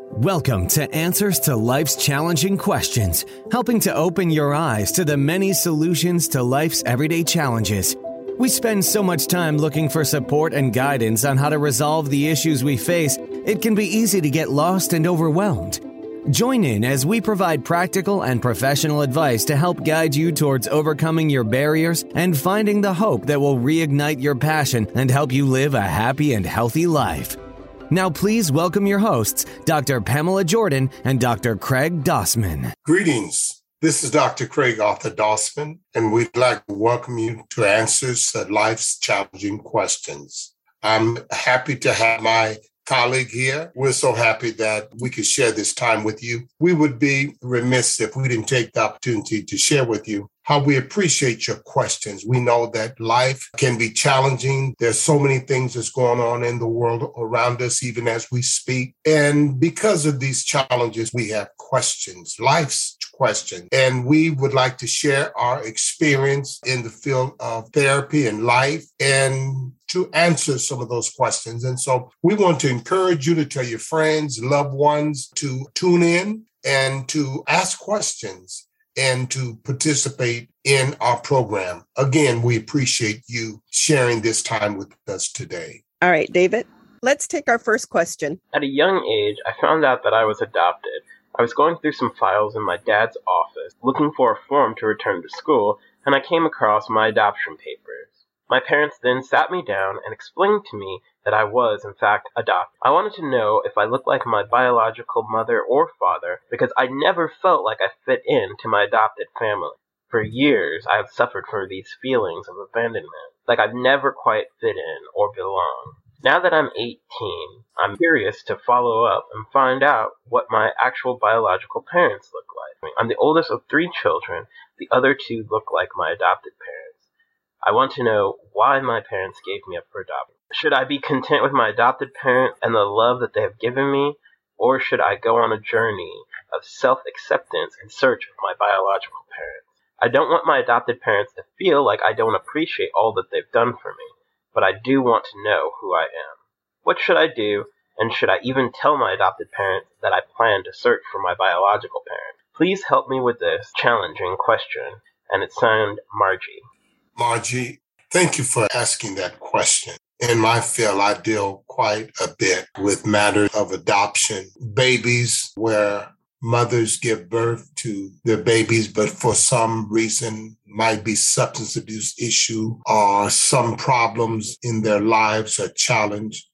Welcome to Answers to Life's Challenging Questions, helping to open your eyes to the many solutions to life's everyday challenges. We spend so much time looking for support and guidance on how to resolve the issues we face, it can be easy to get lost and overwhelmed. Join in as we provide practical and professional advice to help guide you towards overcoming your barriers and finding the hope that will reignite your passion and help you live a happy and healthy life. Now, please welcome your hosts, Dr. Pamela Jordan and Dr. Craig Dossman. Greetings. This is Dr. Craig Arthur Dossman, and we'd like to welcome you to Answers to Life's Challenging Questions. I'm happy to have my colleague here. We're so happy that we could share this time with you. We would be remiss if we didn't take the opportunity to share with you how we appreciate your questions. We know that life can be challenging. There's so many things that's going on in the world around us, even as we speak. And because of these challenges, we have questions, life's questions. And we would like to share our experience in the field of therapy and life and to answer some of those questions. And so we want to encourage you to tell your friends, loved ones to tune in and to ask questions and to participate in our program. Again, we appreciate you sharing this time with us today. All right, David, let's take our first question. At a young age, I found out that I was adopted. I was going through some files in my dad's office looking for a form to return to school, and I came across my adoption papers. My parents then sat me down and explained to me that I was, in fact, adopted. I wanted to know if I looked like my biological mother or father because I never felt like I fit in to my adopted family. For years, I have suffered from these feelings of abandonment, like I've never quite fit in or belong. Now that I'm 18, I'm curious to follow up and find out what my actual biological parents look like. I'm the oldest of three children. The other two look like my adopted parents. I want to know why my parents gave me up for adoption. Should I be content with my adopted parents and the love that they have given me, or should I go on a journey of self acceptance in search of my biological parents? I don't want my adopted parents to feel like I don't appreciate all that they've done for me, but I do want to know who I am. What should I do, and should I even tell my adopted parents that I plan to search for my biological parents? Please help me with this challenging question, and it's signed Margie. Margie, thank you for asking that question. In my field, I deal quite a bit with matters of adoption, babies where mothers give birth to their babies, but for some reason might be substance abuse issue or some problems in their lives or challenge.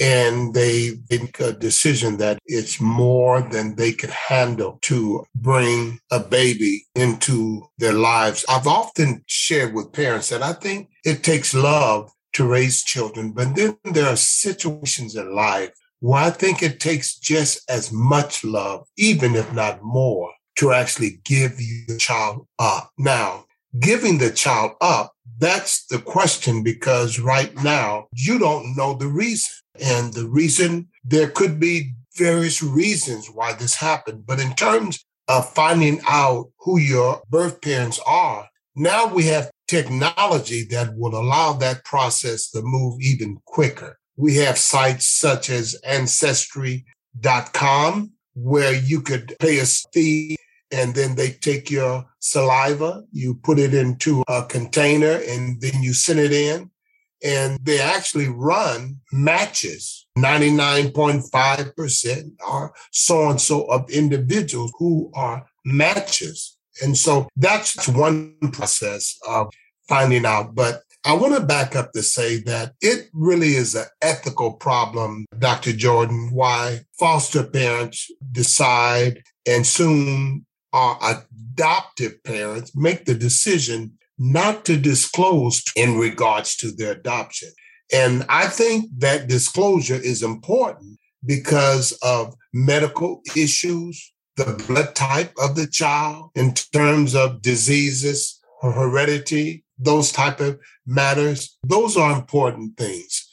And they make a decision that it's more than they could handle to bring a baby into their lives. I've often shared with parents that I think it takes love to raise children. But then there are situations in life where I think it takes just as much love, even if not more, to actually give your child up. Now, giving the child up, that's the question because right now you don't know the reason. And the reason, there could be various reasons why this happened. But in terms of finding out who your birth parents are, now we have technology that will allow that process to move even quicker. We have sites such as ancestry.com where you could pay a fee and then they take your saliva, you put it into a container and then you send it in. And they actually run matches. 99.5% are so and so of individuals who are matches and so that's one process of finding out. But I want to back up to say that it really is an ethical problem, Dr. Jordan, why foster parents decide and soon our adoptive parents make the decision not to disclose in regards to their adoption. And I think that disclosure is important because of medical issues, the blood type of the child in terms of diseases, or heredity, those type of matters. Those are important things.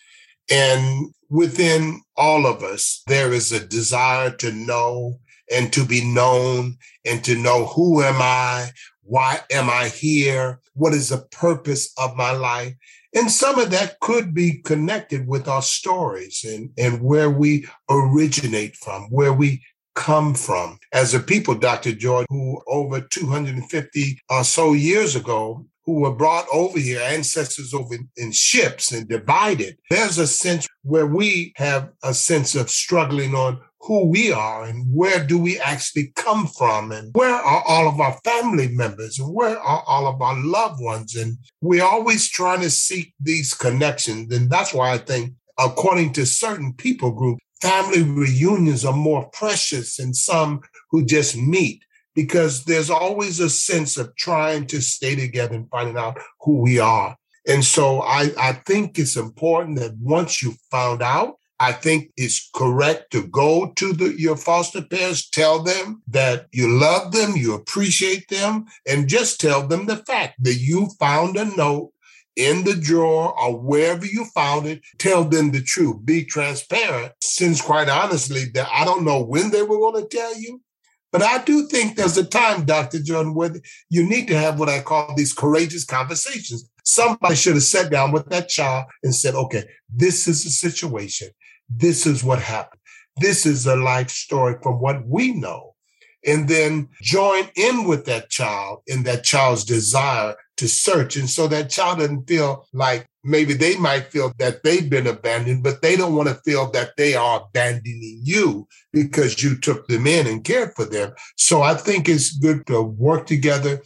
And within all of us, there is a desire to know and to be known and to know who am I? Why am I here? What is the purpose of my life? And some of that could be connected with our stories and, and where we originate from, where we come from. As a people, Dr. Jordan, who over 250 or so years ago, who were brought over here, ancestors over in ships and divided, there's a sense where we have a sense of struggling on who we are and where do we actually come from and where are all of our family members and where are all of our loved ones and we're always trying to seek these connections and that's why i think according to certain people groups family reunions are more precious than some who just meet because there's always a sense of trying to stay together and finding out who we are. And so i, I think it's important that once you found out I think it's correct to go to the, your foster parents, tell them that you love them, you appreciate them, and just tell them the fact that you found a note in the drawer or wherever you found it. Tell them the truth. Be transparent. Since quite honestly, that I don't know when they were going to tell you, but I do think there's a time, Dr. Jordan, where you need to have what I call these courageous conversations. Somebody should have sat down with that child and said, okay, this is the situation. This is what happened. This is a life story from what we know. And then join in with that child in that child's desire to search. And so that child doesn't feel like maybe they might feel that they've been abandoned, but they don't want to feel that they are abandoning you because you took them in and cared for them. So I think it's good to work together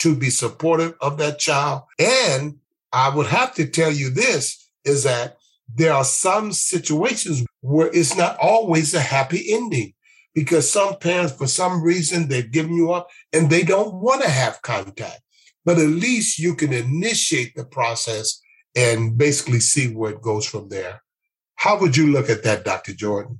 to be supportive of that child. And I would have to tell you this is that there are some situations where it's not always a happy ending because some parents, for some reason, they've given you up and they don't want to have contact. But at least you can initiate the process and basically see where it goes from there. How would you look at that, Dr. Jordan?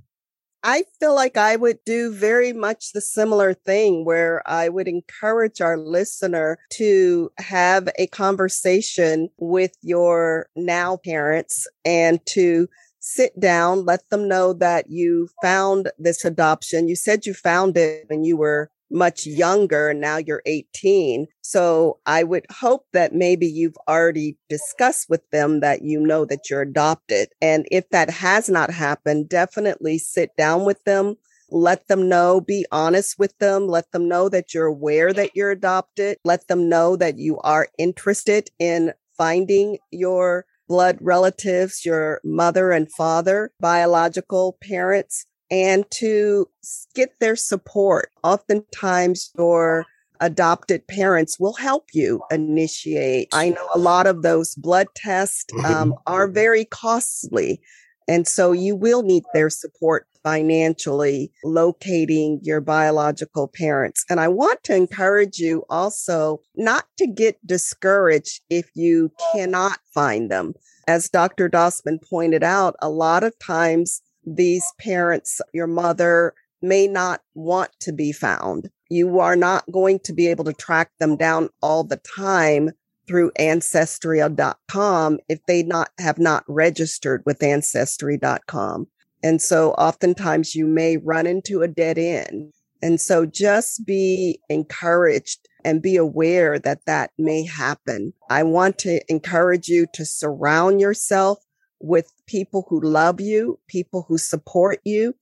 I feel like I would do very much the similar thing where I would encourage our listener to have a conversation with your now parents and to sit down, let them know that you found this adoption. You said you found it when you were much younger. And now you're 18. So I would hope that maybe you've already discussed with them that you know that you're adopted. And if that has not happened, definitely sit down with them. Let them know, be honest with them. Let them know that you're aware that you're adopted. Let them know that you are interested in finding your blood relatives, your mother and father, biological parents and to get their support. Oftentimes, your adopted parents will help you initiate. I know a lot of those blood tests um, mm-hmm. are very costly. And so you will need their support financially locating your biological parents. And I want to encourage you also not to get discouraged if you cannot find them. As Dr. Dossman pointed out, a lot of times these parents, your mother may not want to be found. You are not going to be able to track them down all the time through ancestry.com if they not have not registered with ancestry.com. And so oftentimes you may run into a dead end. And so just be encouraged and be aware that that may happen. I want to encourage you to surround yourself with people who love you, people who support you,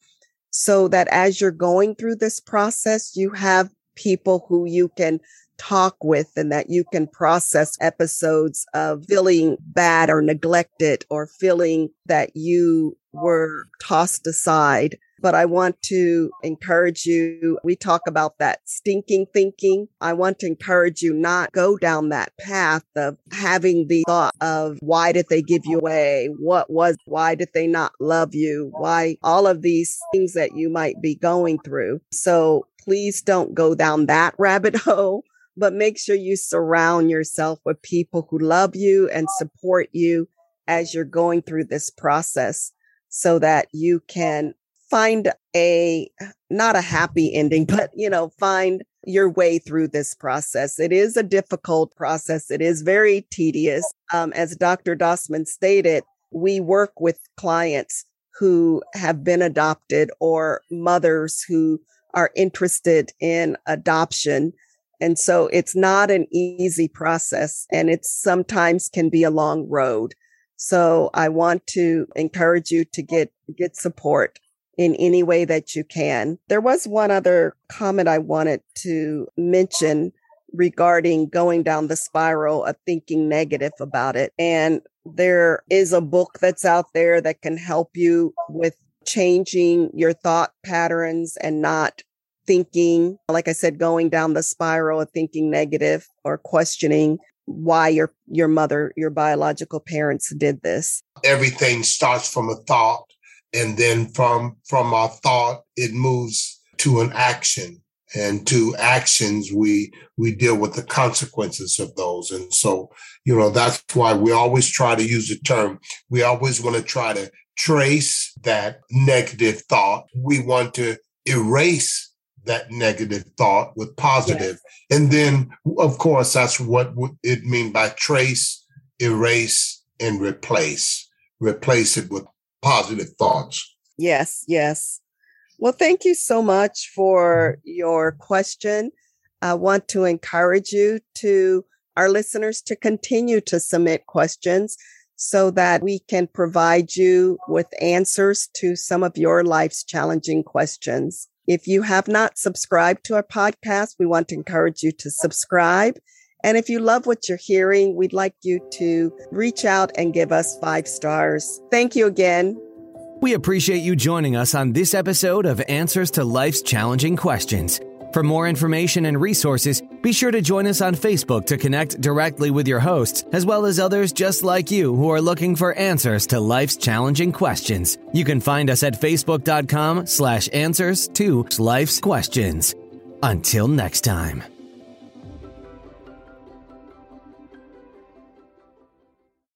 so that as you're going through this process, you have people who you can talk with and that you can process episodes of feeling bad or neglected or feeling that you were tossed aside but I want to encourage you. We talk about that stinking thinking. I want to encourage you not go down that path of having the thought of why did they give you away? What was, why did they not love you? Why all of these things that you might be going through. So please don't go down that rabbit hole but make sure you surround yourself with people who love you and support you as you're going through this process so that you can find a not a happy ending, but you know, find your way through this process. It is a difficult process. It is very tedious. Um, as Dr. Dossman stated, we work with clients who have been adopted or mothers who are interested in adoption. And so it's not an easy process and it sometimes can be a long road. So I want to encourage you to get, get support in any way that you can. There was one other comment I wanted to mention regarding going down the spiral of thinking negative about it. And there is a book that's out there that can help you with changing your thought patterns and not thinking, like I said, going down the spiral of thinking negative or questioning why your your mother, your biological parents did this. Everything starts from a thought and then from from our thought it moves to an action. And to actions we we deal with the consequences of those. And so you know that's why we always try to use the term we always want to try to trace that negative thought. We want to erase that negative thought with positive. Yes. and then of course that's what it mean by trace erase and replace replace it with positive thoughts yes yes well, thank you so much for your question. I want to encourage you to our listeners to continue to submit questions so that we can provide you with answers to some of your life's challenging questions. If you have not subscribed to our podcast, we want to encourage you to subscribe. And if you love what you're hearing, we'd like you to reach out and give us five stars. Thank you again. We appreciate you joining us on this episode of Answers to Life's Challenging Questions. For more information and resources, be sure to join us on Facebook to connect directly with your hosts, as well as others just like you who are looking for answers to life's challenging questions. You can find us at facebook.com slash answers to life's questions. Until next time.